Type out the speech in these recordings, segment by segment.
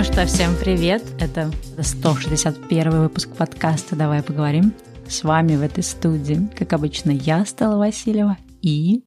Ну что, всем привет! Это 161 выпуск подкаста «Давай поговорим». С вами в этой студии, как обычно, я, Стала Васильева, и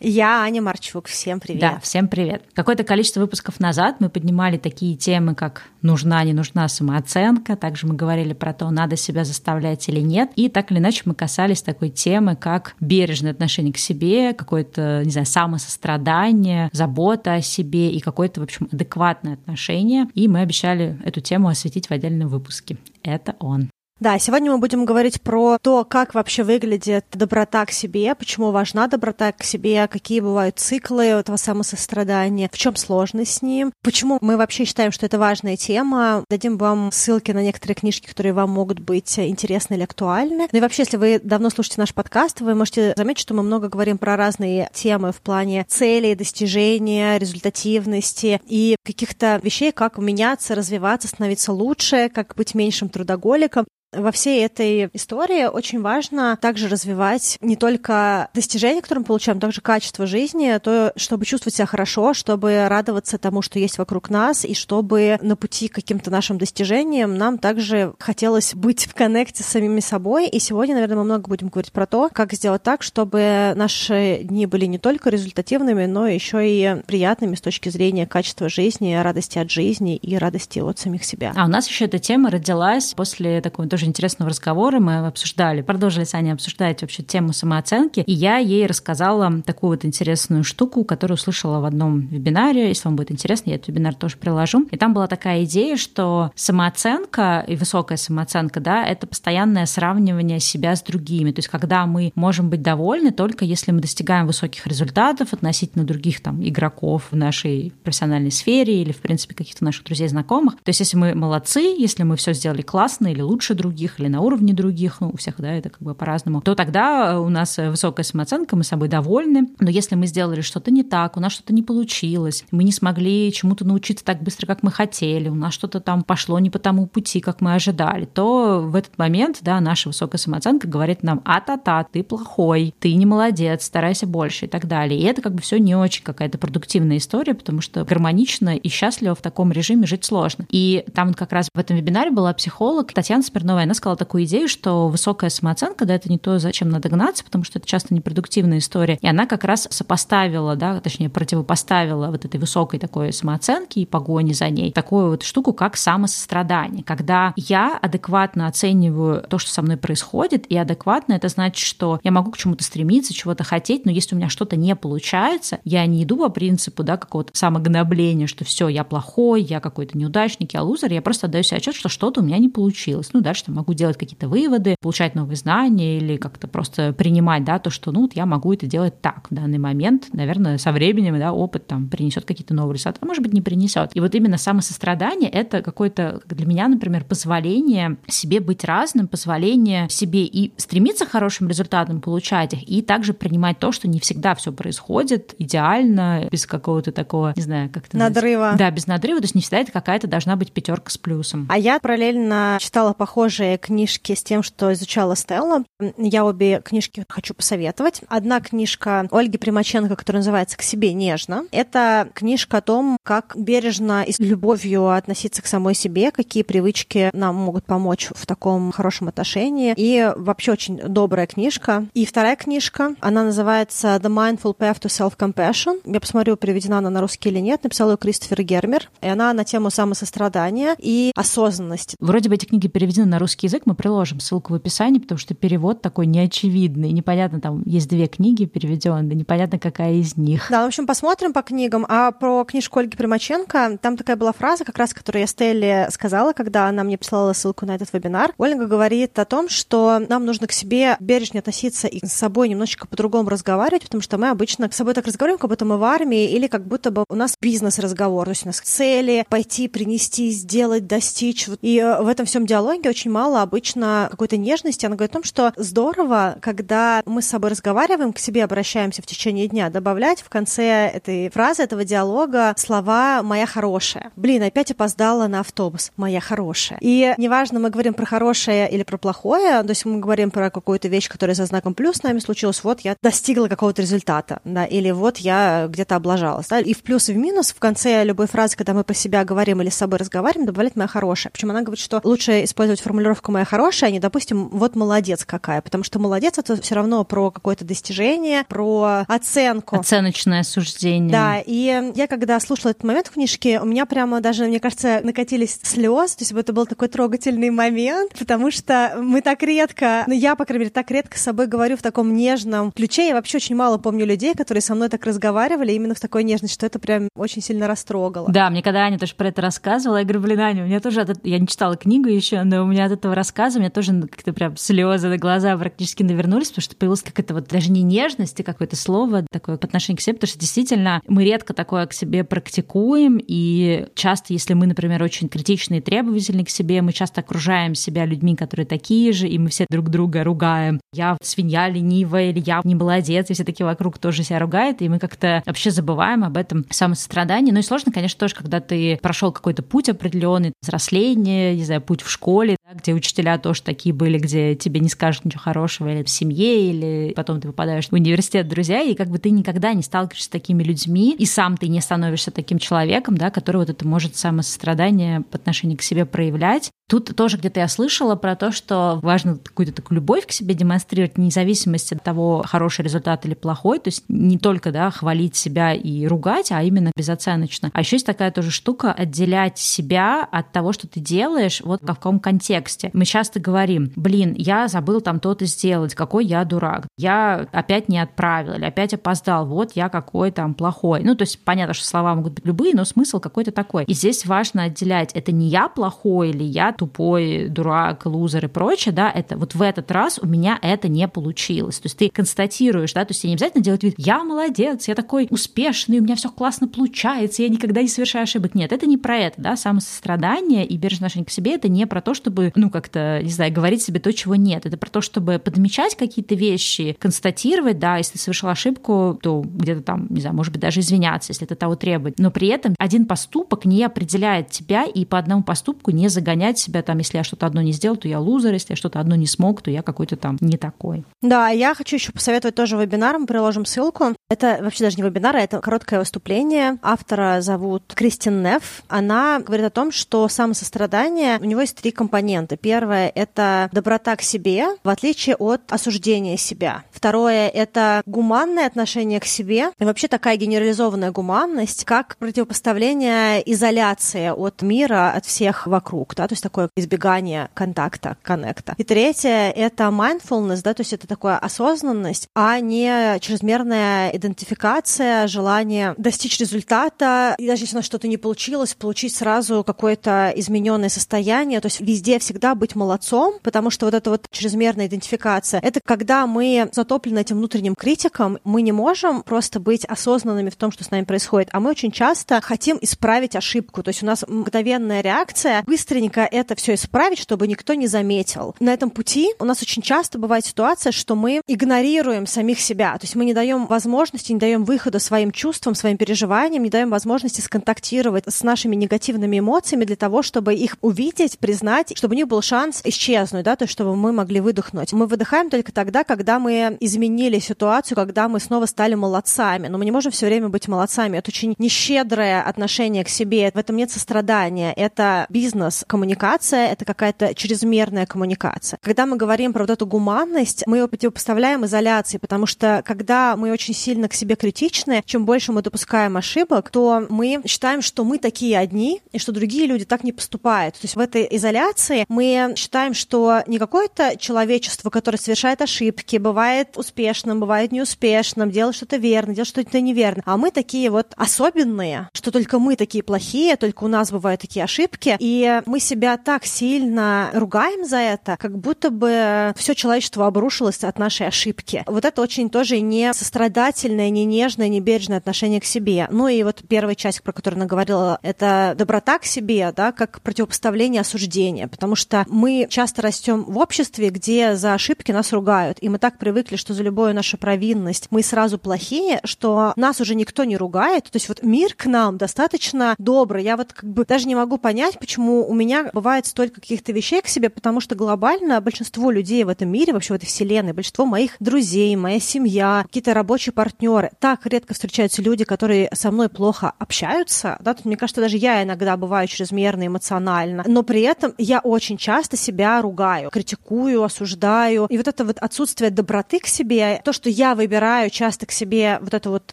я Аня Марчук. Всем привет. Да, всем привет. Какое-то количество выпусков назад мы поднимали такие темы, как нужна, не нужна самооценка. Также мы говорили про то, надо себя заставлять или нет. И так или иначе мы касались такой темы, как бережное отношение к себе, какое-то, не знаю, самосострадание, забота о себе и какое-то, в общем, адекватное отношение. И мы обещали эту тему осветить в отдельном выпуске. Это он. Да, сегодня мы будем говорить про то, как вообще выглядит доброта к себе, почему важна доброта к себе, какие бывают циклы этого самосострадания, в чем сложность с ним, почему мы вообще считаем, что это важная тема. Дадим вам ссылки на некоторые книжки, которые вам могут быть интересны или актуальны. Ну и вообще, если вы давно слушаете наш подкаст, вы можете заметить, что мы много говорим про разные темы в плане целей, достижения, результативности и каких-то вещей, как меняться, развиваться, становиться лучше, как быть меньшим трудоголиком. Во всей этой истории очень важно также развивать не только достижения, которые мы получаем, но также качество жизни, то, чтобы чувствовать себя хорошо, чтобы радоваться тому, что есть вокруг нас, и чтобы на пути к каким-то нашим достижениям нам также хотелось быть в коннекте с самими собой. И сегодня, наверное, мы много будем говорить про то, как сделать так, чтобы наши дни были не только результативными, но еще и приятными с точки зрения качества жизни, радости от жизни и радости от самих себя. А у нас еще эта тема родилась после такого тоже интересного разговора мы обсуждали, продолжили с Аней обсуждать вообще тему самооценки, и я ей рассказала такую вот интересную штуку, которую услышала в одном вебинаре. Если вам будет интересно, я этот вебинар тоже приложу. И там была такая идея, что самооценка и высокая самооценка, да, это постоянное сравнивание себя с другими. То есть когда мы можем быть довольны только если мы достигаем высоких результатов относительно других там игроков в нашей профессиональной сфере или, в принципе, каких-то наших друзей, знакомых. То есть если мы молодцы, если мы все сделали классно или лучше других, других или на уровне других, ну, у всех, да, это как бы по-разному, то тогда у нас высокая самооценка, мы собой довольны. Но если мы сделали что-то не так, у нас что-то не получилось, мы не смогли чему-то научиться так быстро, как мы хотели, у нас что-то там пошло не по тому пути, как мы ожидали, то в этот момент, да, наша высокая самооценка говорит нам, а-та-та, ты плохой, ты не молодец, старайся больше и так далее. И это как бы все не очень какая-то продуктивная история, потому что гармонично и счастливо в таком режиме жить сложно. И там как раз в этом вебинаре была психолог Татьяна Смирнова, она сказала такую идею, что высокая самооценка, да, это не то, зачем надо гнаться, потому что это часто непродуктивная история. И она как раз сопоставила, да, точнее, противопоставила вот этой высокой такой самооценки и погони за ней такую вот штуку, как самосострадание. Когда я адекватно оцениваю то, что со мной происходит, и адекватно это значит, что я могу к чему-то стремиться, чего-то хотеть, но если у меня что-то не получается, я не иду по принципу, да, какого-то самогнобления, что все, я плохой, я какой-то неудачник, я лузер, я просто отдаю себе отчет, что что-то у меня не получилось. Ну, дальше там могу делать какие-то выводы, получать новые знания или как-то просто принимать, да, то, что, ну, вот я могу это делать так в данный момент. Наверное, со временем, да, опыт там принесет какие-то новые результаты, а может быть, не принесет. И вот именно самосострадание — это какое-то для меня, например, позволение себе быть разным, позволение себе и стремиться к хорошим результатам, получать их, и также принимать то, что не всегда все происходит идеально, без какого-то такого, не знаю, как это Надрыва. Да, без надрыва, то есть не всегда это какая-то должна быть пятерка с плюсом. А я параллельно читала похожие похожие книжки с тем, что изучала Стелла. Я обе книжки хочу посоветовать. Одна книжка Ольги Примаченко, которая называется «К себе нежно». Это книжка о том, как бережно и с любовью относиться к самой себе, какие привычки нам могут помочь в таком хорошем отношении. И вообще очень добрая книжка. И вторая книжка, она называется «The Mindful Path to Self-Compassion». Я посмотрю, переведена она на русский или нет. Написала ее Кристофер Гермер. И она на тему самосострадания и осознанности. Вроде бы эти книги переведены на русский язык, мы приложим ссылку в описании, потому что перевод такой неочевидный. Непонятно, там есть две книги переведенные, непонятно, какая из них. Да, в общем, посмотрим по книгам. А про книжку Ольги Примаченко, там такая была фраза, как раз, которую я Стелле сказала, когда она мне прислала ссылку на этот вебинар. Ольга говорит о том, что нам нужно к себе бережнее относиться и с собой немножечко по-другому разговаривать, потому что мы обычно с собой так разговариваем, как будто мы в армии, или как будто бы у нас бизнес-разговор, то есть у нас цели пойти, принести, сделать, достичь. И в этом всем диалоге очень очень мало обычно какой-то нежности. Она говорит о том, что здорово, когда мы с собой разговариваем, к себе обращаемся в течение дня, добавлять в конце этой фразы, этого диалога слова «моя хорошая». Блин, опять опоздала на автобус. «Моя хорошая». И неважно, мы говорим про хорошее или про плохое, то есть мы говорим про какую-то вещь, которая за знаком плюс с нами случилась, вот я достигла какого-то результата, да, или вот я где-то облажалась, да, и в плюс и в минус в конце любой фразы, когда мы по себя говорим или с собой разговариваем, добавлять «моя хорошая». Причем она говорит, что лучше использовать формулировку «моя хорошая», а не, допустим, «вот молодец какая», потому что молодец — это все равно про какое-то достижение, про оценку. Оценочное суждение. Да, и я когда слушала этот момент в книжке, у меня прямо даже, мне кажется, накатились слезы, то есть это был такой трогательный момент, потому что мы так редко, ну я, по крайней мере, так редко с собой говорю в таком нежном ключе. Я вообще очень мало помню людей, которые со мной так разговаривали именно в такой нежности, что это прям очень сильно растрогало. Да, мне когда Аня тоже про это рассказывала, я говорю, блин, Аня, у меня тоже, я не читала книгу еще, но у меня от этого рассказа, у меня тоже как-то прям слезы на глаза практически навернулись, потому что появилась какая-то вот даже не нежность, а какое-то слово такое по отношению к себе, потому что действительно мы редко такое к себе практикуем, и часто, если мы, например, очень критичны и требовательны к себе, мы часто окружаем себя людьми, которые такие же, и мы все друг друга ругаем. Я свинья ленивая, или я не молодец, и все такие вокруг тоже себя ругают, и мы как-то вообще забываем об этом самосострадании. Ну и сложно, конечно, тоже, когда ты прошел какой-то путь определенный, взросление, не знаю, путь в школе, да, где учителя тоже такие были, где тебе не скажут ничего хорошего или в семье, или потом ты попадаешь в университет, друзья, и как бы ты никогда не сталкиваешься с такими людьми, и сам ты не становишься таким человеком, да, который вот это может самосострадание по отношению к себе проявлять. Тут тоже где-то я слышала про то, что важно какую-то такую любовь к себе демонстрировать, вне зависимости от того, хороший результат или плохой. То есть не только да, хвалить себя и ругать, а именно безоценочно. А еще есть такая тоже штука отделять себя от того, что ты делаешь, вот в каком контексте. Мы часто говорим, блин, я забыл там то-то сделать, какой я дурак. Я опять не отправил или опять опоздал, вот я какой там плохой. Ну, то есть понятно, что слова могут быть любые, но смысл какой-то такой. И здесь важно отделять, это не я плохой или я тупой, дурак, лузер и прочее, да, это вот в этот раз у меня это не получилось. То есть ты констатируешь, да, то есть тебе не обязательно делать вид, я молодец, я такой успешный, у меня все классно получается, я никогда не совершаю ошибок. Нет, это не про это, да, самосострадание и бережное отношение к себе, это не про то, чтобы, ну, как-то, не знаю, говорить себе то, чего нет. Это про то, чтобы подмечать какие-то вещи, констатировать, да, если ты совершил ошибку, то где-то там, не знаю, может быть, даже извиняться, если это того требует. Но при этом один поступок не определяет тебя, и по одному поступку не загонять себя там, если я что-то одно не сделал, то я лузер, если я что-то одно не смог, то я какой-то там не такой. Да, я хочу еще посоветовать тоже вебинар, мы приложим ссылку. Это вообще даже не вебинар, а это короткое выступление. Автора зовут Кристин Неф. Она говорит о том, что самосострадание, у него есть три компонента. Первое — это доброта к себе, в отличие от осуждения себя. Второе — это гуманное отношение к себе. И вообще такая генерализованная гуманность, как противопоставление изоляции от мира, от всех вокруг. Да? То есть такое избегание контакта, коннекта. И третье — это mindfulness, да, то есть это такая осознанность, а не чрезмерная идентификация, желание достичь результата, и даже если у нас что-то не получилось, получить сразу какое-то измененное состояние, то есть везде всегда быть молодцом, потому что вот эта вот чрезмерная идентификация — это когда мы затоплены этим внутренним критиком, мы не можем просто быть осознанными в том, что с нами происходит, а мы очень часто хотим исправить ошибку, то есть у нас мгновенная реакция, быстренько это все исправить, чтобы никто не заметил. На этом пути у нас очень часто бывает ситуация, что мы игнорируем самих себя, то есть мы не даем возможности, не даем выхода своим чувствам, своим переживаниям, не даем возможности сконтактировать с нашими негативными эмоциями для того, чтобы их увидеть, признать, чтобы у них был шанс исчезнуть, да, то есть чтобы мы могли выдохнуть. Мы выдыхаем только тогда, когда мы изменили ситуацию, когда мы снова стали молодцами, но мы не можем все время быть молодцами. Это очень нещедрое отношение к себе, в этом нет сострадания, это бизнес, коммуникация, коммуникация — это какая-то чрезмерная коммуникация. Когда мы говорим про вот эту гуманность, мы ее противопоставляем изоляции, потому что когда мы очень сильно к себе критичны, чем больше мы допускаем ошибок, то мы считаем, что мы такие одни, и что другие люди так не поступают. То есть в этой изоляции мы считаем, что не какое-то человечество, которое совершает ошибки, бывает успешным, бывает неуспешным, делает что-то верно, делает что-то неверно, а мы такие вот особенные, что только мы такие плохие, только у нас бывают такие ошибки, и мы себя так сильно ругаем за это, как будто бы все человечество обрушилось от нашей ошибки. Вот это очень тоже не сострадательное, не нежное, не бережное отношение к себе. Ну и вот первая часть, про которую она говорила, это доброта к себе, да, как противопоставление осуждения. Потому что мы часто растем в обществе, где за ошибки нас ругают, и мы так привыкли, что за любую нашу провинность мы сразу плохие, что нас уже никто не ругает. То есть вот мир к нам достаточно добрый. Я вот как бы даже не могу понять, почему у меня бывает столько каких-то вещей к себе, потому что глобально большинство людей в этом мире, вообще в этой вселенной, большинство моих друзей, моя семья, какие-то рабочие партнеры, так редко встречаются люди, которые со мной плохо общаются. Да, тут, мне кажется, даже я иногда бываю чрезмерно эмоционально, но при этом я очень часто себя ругаю, критикую, осуждаю. И вот это вот отсутствие доброты к себе, то, что я выбираю часто к себе вот эту вот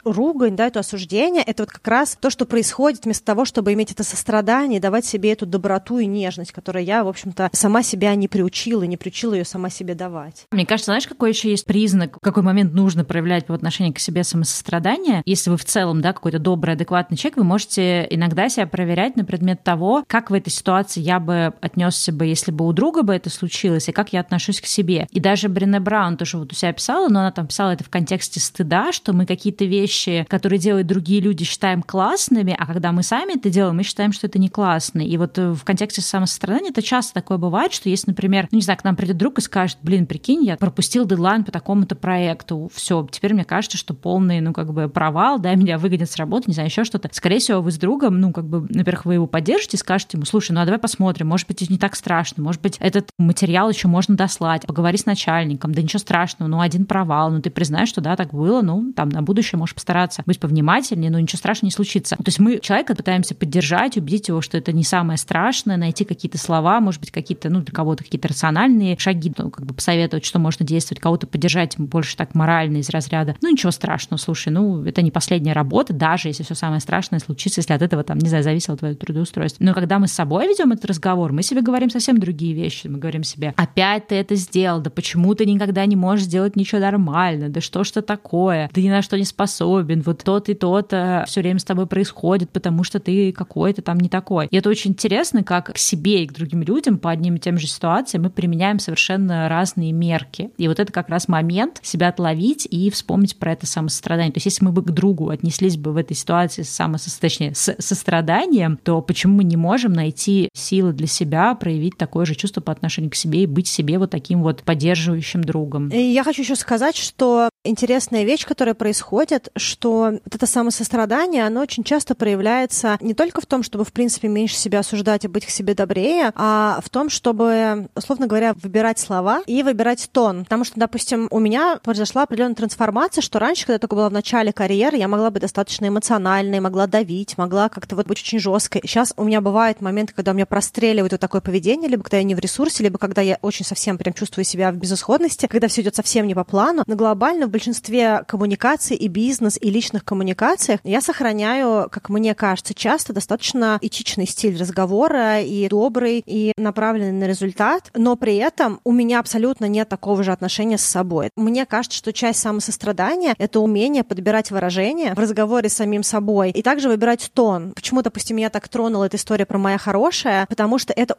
ругань, да, это осуждение, это вот как раз то, что происходит вместо того, чтобы иметь это сострадание, давать себе эту доброту и нежность, которую я, в общем-то, сама себя не приучила, не приучила ее сама себе давать. Мне кажется, знаешь, какой еще есть признак, в какой момент нужно проявлять по отношению к себе самосострадание? Если вы в целом, да, какой-то добрый, адекватный человек, вы можете иногда себя проверять на предмет того, как в этой ситуации я бы отнесся бы, если бы у друга бы это случилось, и как я отношусь к себе. И даже Брене Браун тоже вот у себя писала, но она там писала это в контексте стыда, что мы какие-то вещи, которые делают другие люди, считаем классными, а когда мы сами это делаем, мы считаем, что это не классно. И вот в контексте самосострадания это часто такое бывает, что если, например, ну не знаю, к нам придет друг и скажет, блин, прикинь, я пропустил дедлайн по такому-то проекту, все, теперь мне кажется, что полный, ну как бы провал, да, меня выгонят с работы, не знаю, еще что-то. Скорее всего, вы с другом, ну как бы, во-первых, вы его поддержите, скажете ему, слушай, ну а давай посмотрим, может быть, не так страшно, может быть, этот материал еще можно дослать, поговори с начальником, да ничего страшного, ну один провал, ну ты признаешь, что да, так было, ну там на будущее можешь постараться быть повнимательнее, но ничего страшного не случится. То есть мы человека пытаемся поддержать, убедить его, что это не самое страшное, найти какие-то слова, может быть, какие-то, ну, для кого-то какие-то рациональные шаги, ну, как бы посоветовать, что можно действовать, кого-то поддержать больше так морально из разряда, ну, ничего страшного, слушай, ну, это не последняя работа, даже если все самое страшное случится, если от этого, там, не знаю, зависело твое трудоустройство. Но когда мы с собой ведем этот разговор, мы себе говорим совсем другие вещи. Мы говорим себе, опять ты это сделал, да почему ты никогда не можешь сделать ничего нормально, да что ж это такое, ты ни на что не способен, вот тот и тот все время с тобой происходит, потому что ты какой-то там не такой. И это очень интересно, как к себе и к другим людям по одним и тем же ситуациям мы применяем совершенно разные мерки. И вот это как раз момент себя отловить и вспомнить про это самосострадание. То есть если мы бы к другу отнеслись бы в этой ситуации с самосостраданием, точнее, с состраданием, то почему мы не можем найти силы для себя проявить такое же чувство по отношению к себе и быть себе вот таким вот поддерживающим другом? И я хочу еще сказать, что интересная вещь, которая происходит, что вот это самосострадание, оно очень часто проявляется не только в том, чтобы, в принципе, меньше себя осуждать и быть к себе добрее, а в том, чтобы, условно говоря, выбирать слова и выбирать тон. Потому что, допустим, у меня произошла определенная трансформация, что раньше, когда я только была в начале карьеры, я могла быть достаточно эмоциональной, могла давить, могла как-то вот быть очень жесткой. Сейчас у меня бывают моменты, когда у меня простреливает вот такое поведение, либо когда я не в ресурсе, либо когда я очень совсем прям чувствую себя в безысходности, когда все идет совсем не по плану. Но глобально в большинстве коммуникаций и бизнес, и личных коммуникациях я сохраняю, как мне кажется, часто достаточно этичный стиль разговора и добрый, и направленный на результат, но при этом у меня абсолютно нет такого же отношения с собой. Мне кажется, что часть самосострадания — это умение подбирать выражения в разговоре с самим собой и также выбирать тон. Почему, допустим, меня так тронула эта история про «моя хорошая», потому что это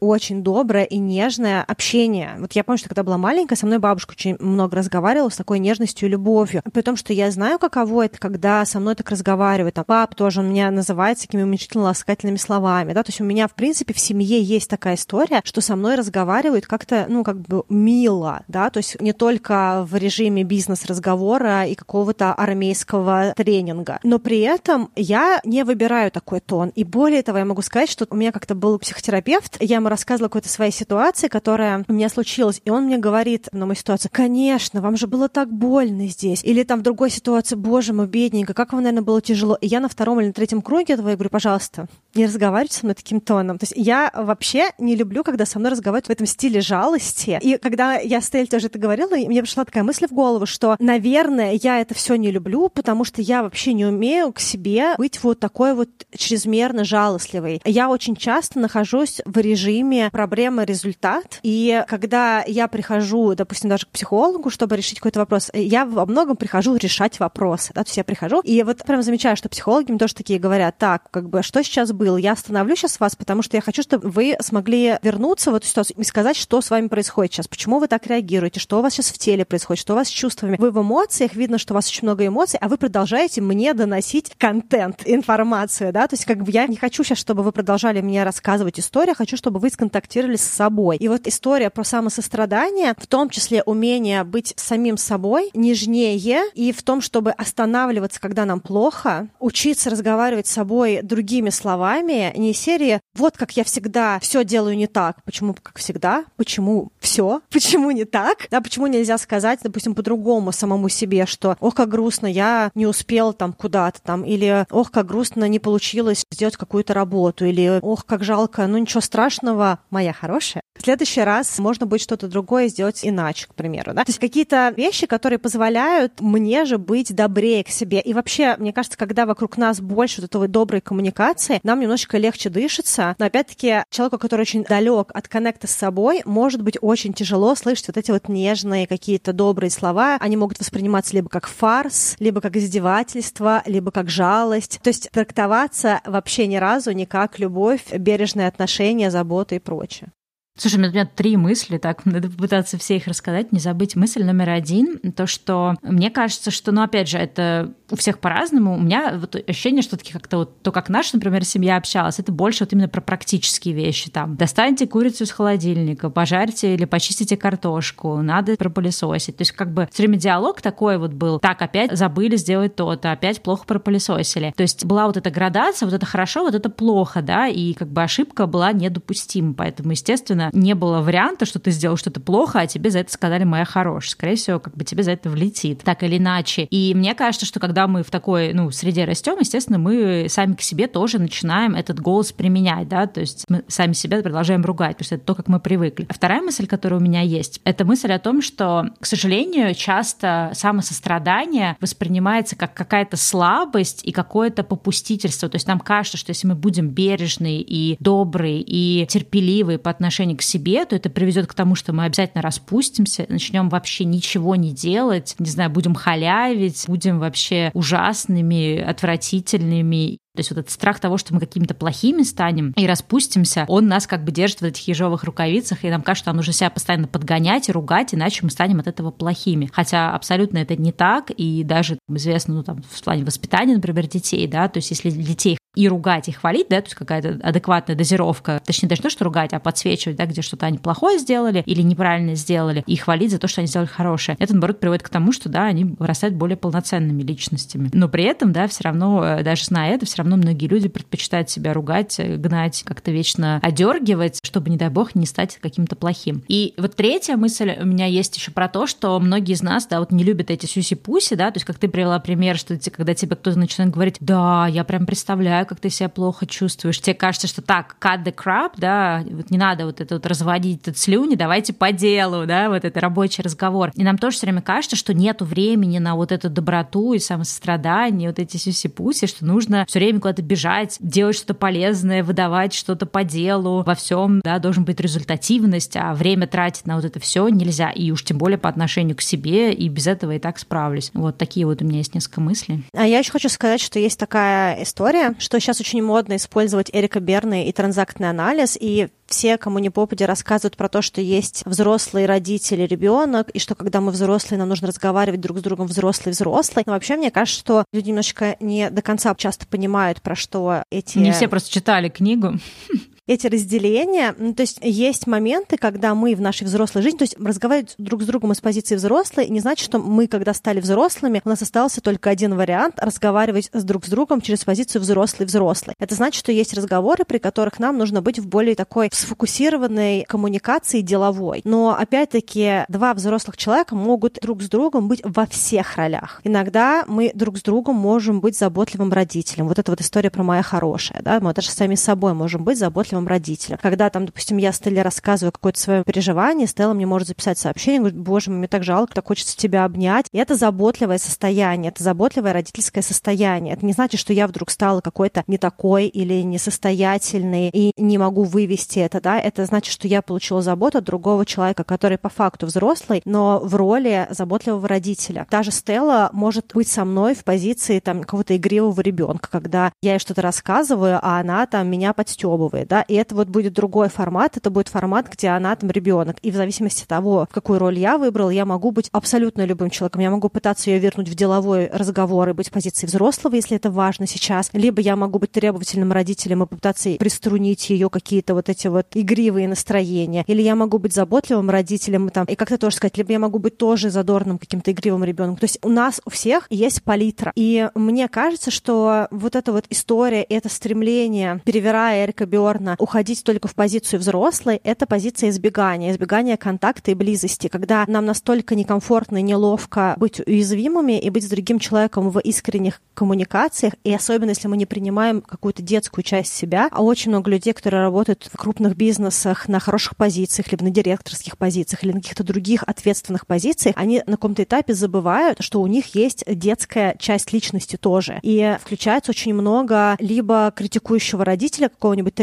очень-очень доброе и нежное общение. Вот я помню, что когда была маленькая, со мной бабушка очень много разговаривала с такой нежностью и любовью. При том, что я знаю, каково это, когда со мной так разговаривают. А пап тоже, он меня называет такими уменьшительно ласкательными словами. Да? То есть у меня, в принципе, в семье есть такая история, что со мной разговаривают как-то, ну, как бы мило, да, то есть не только в режиме бизнес-разговора и какого-то армейского тренинга, но при этом я не выбираю такой тон. И более того, я могу сказать, что у меня как-то был психотерапевт, я ему рассказывала какой-то своей ситуации, которая у меня случилась, и он мне говорит на мою ситуацию, конечно, вам же было так больно здесь. Или там в другой ситуации, боже мой, бедненько, как вам, наверное, было тяжело. И я на втором или на третьем круге этого, я говорю, пожалуйста, не разговаривайте со мной таким тоном. То есть я вообще не люблю, когда со мной разговаривают в этом стиле жалости. И когда я с Тель тоже это говорила, мне пришла такая мысль в голову, что, наверное, я это все не люблю, потому что я вообще не умею к себе быть вот такой вот чрезмерно жалостливой. Я очень часто нахожусь в режиме проблема-результат, и когда я прихожу, допустим, даже к психологу, чтобы решить какой-то вопрос, я во многом прихожу решать вопросы, да, то есть я прихожу, и вот прям замечаю, что психологи мне тоже такие говорят, так, как бы, что сейчас было? Был. Я остановлю сейчас вас, потому что я хочу, чтобы вы смогли вернуться в эту ситуацию и сказать, что с вами происходит сейчас, почему вы так реагируете, что у вас сейчас в теле происходит, что у вас с чувствами. Вы в эмоциях, видно, что у вас очень много эмоций, а вы продолжаете мне доносить контент, информацию, да, то есть как бы я не хочу сейчас, чтобы вы продолжали мне рассказывать историю, хочу, чтобы вы сконтактировали с собой. И вот история про самосострадание, в том числе умение быть самим собой, нежнее, и в том, чтобы останавливаться, когда нам плохо, учиться разговаривать с собой другими словами, не серии «вот как я всегда все делаю не так». Почему как всегда? Почему все? Почему не так? Да, почему нельзя сказать, допустим, по-другому самому себе, что «ох, как грустно, я не успел там куда-то там», или «ох, как грустно, не получилось сделать какую-то работу», или «ох, как жалко, ну ничего страшного, моя хорошая». В следующий раз можно будет что-то другое сделать иначе, к примеру. Да? То есть какие-то вещи, которые позволяют мне же быть добрее к себе. И вообще, мне кажется, когда вокруг нас больше вот этой доброй коммуникации, нам немножечко легче дышится. Но опять-таки, человеку, который очень далек от коннекта с собой, может быть очень тяжело слышать вот эти вот нежные какие-то добрые слова. Они могут восприниматься либо как фарс, либо как издевательство, либо как жалость. То есть трактоваться вообще ни разу не как любовь, бережное отношение, забота и прочее. Слушай, у меня, три мысли, так, надо попытаться все их рассказать, не забыть. Мысль номер один, то, что мне кажется, что, ну, опять же, это у всех по-разному. У меня вот ощущение, что таки как-то вот то, как наша, например, семья общалась, это больше вот именно про практические вещи. Там, достаньте курицу из холодильника, пожарьте или почистите картошку, надо пропылесосить. То есть как бы все время диалог такой вот был. Так, опять забыли сделать то-то, опять плохо пропылесосили. То есть была вот эта градация, вот это хорошо, вот это плохо, да, и как бы ошибка была недопустима. Поэтому, естественно, не было варианта, что ты сделал что-то плохо, а тебе за это сказали «моя хорошая». Скорее всего, как бы тебе за это влетит, так или иначе. И мне кажется, что когда мы в такой, ну, среде растем, естественно, мы сами к себе тоже начинаем этот голос применять, да, то есть мы сами себя продолжаем ругать, потому что это то, как мы привыкли. А вторая мысль, которая у меня есть, это мысль о том, что, к сожалению, часто самосострадание воспринимается как какая-то слабость и какое-то попустительство. То есть нам кажется, что если мы будем бережные и добрые и терпеливые по отношению к себе, то это приведет к тому, что мы обязательно распустимся, начнем вообще ничего не делать, не знаю, будем халявить, будем вообще ужасными, отвратительными. То есть вот этот страх того, что мы какими-то плохими станем и распустимся, он нас как бы держит в этих ежовых рукавицах, и нам кажется, что нам нужно себя постоянно подгонять и ругать, иначе мы станем от этого плохими. Хотя абсолютно это не так, и даже известно, ну там, в плане воспитания, например, детей, да, то есть если детей и ругать, и хвалить, да, то есть какая-то адекватная дозировка, точнее, даже не то, что ругать, а подсвечивать, да, где что-то они плохое сделали или неправильно сделали, и хвалить за то, что они сделали хорошее. Это, наоборот, приводит к тому, что, да, они вырастают более полноценными личностями. Но при этом, да, все равно, э, даже зная это, все равно многие люди предпочитают себя ругать, э, гнать, как-то вечно одергивать, чтобы, не дай бог, не стать каким-то плохим. И вот третья мысль у меня есть еще про то, что многие из нас, да, вот не любят эти сюси-пуси, да, то есть как ты привела пример, что когда тебе кто-то начинает говорить, да, я прям представляю, как ты себя плохо чувствуешь, тебе кажется, что так, cut the crap, да, вот не надо вот это вот разводить этот слюни, давайте по делу, да, вот это рабочий разговор. И нам тоже все время кажется, что нету времени на вот эту доброту и самосострадание, вот эти сюси-пуси, что нужно все время куда-то бежать, делать что-то полезное, выдавать что-то по делу, во всем, да, должен быть результативность, а время тратить на вот это все нельзя, и уж тем более по отношению к себе, и без этого и так справлюсь. Вот такие вот у меня есть несколько мыслей. А я еще хочу сказать, что есть такая история, что сейчас очень модно использовать Эрика Берны и транзактный анализ, и все, кому не попади, рассказывают про то, что есть взрослые родители, ребенок, и что когда мы взрослые, нам нужно разговаривать друг с другом взрослый-взрослый. Но вообще, мне кажется, что люди немножко не до конца часто понимают, про что эти... Не все просто читали книгу эти разделения. Ну, то есть есть моменты, когда мы в нашей взрослой жизни, то есть разговаривать друг с другом из позиции взрослой, не значит, что мы, когда стали взрослыми, у нас остался только один вариант разговаривать с друг с другом через позицию взрослый-взрослый. Это значит, что есть разговоры, при которых нам нужно быть в более такой сфокусированной коммуникации деловой. Но, опять-таки, два взрослых человека могут друг с другом быть во всех ролях. Иногда мы друг с другом можем быть заботливым родителем. Вот эта вот история про моя хорошая, да, мы даже сами собой можем быть заботливым заботливым родителем. Когда там, допустим, я Стелле рассказываю какое-то свое переживание, Стелла мне может записать сообщение, говорит, боже мой, мне так жалко, так хочется тебя обнять. И это заботливое состояние, это заботливое родительское состояние. Это не значит, что я вдруг стала какой-то не такой или несостоятельный и не могу вывести это, да, это значит, что я получила заботу от другого человека, который по факту взрослый, но в роли заботливого родителя. Та же Стелла может быть со мной в позиции там какого-то игривого ребенка, когда я ей что-то рассказываю, а она там меня подстебывает, да, и это вот будет другой формат, это будет формат, где она там ребенок, и в зависимости от того, в какую роль я выбрал, я могу быть абсолютно любым человеком, я могу пытаться ее вернуть в деловой разговор и быть в позиции взрослого, если это важно сейчас, либо я могу быть требовательным родителем и попытаться приструнить ее какие-то вот эти вот игривые настроения, или я могу быть заботливым родителем там, и как-то тоже сказать, либо я могу быть тоже задорным каким-то игривым ребенком. То есть у нас у всех есть палитра. И мне кажется, что вот эта вот история, это стремление, перевирая Эрика Берна, уходить только в позицию взрослой, это позиция избегания, избегания контакта и близости, когда нам настолько некомфортно и неловко быть уязвимыми и быть с другим человеком в искренних коммуникациях, и особенно если мы не принимаем какую-то детскую часть себя, а очень много людей, которые работают в крупных бизнесах на хороших позициях, либо на директорских позициях, или на каких-то других ответственных позициях, они на каком-то этапе забывают, что у них есть детская часть личности тоже. И включается очень много либо критикующего родителя какого-нибудь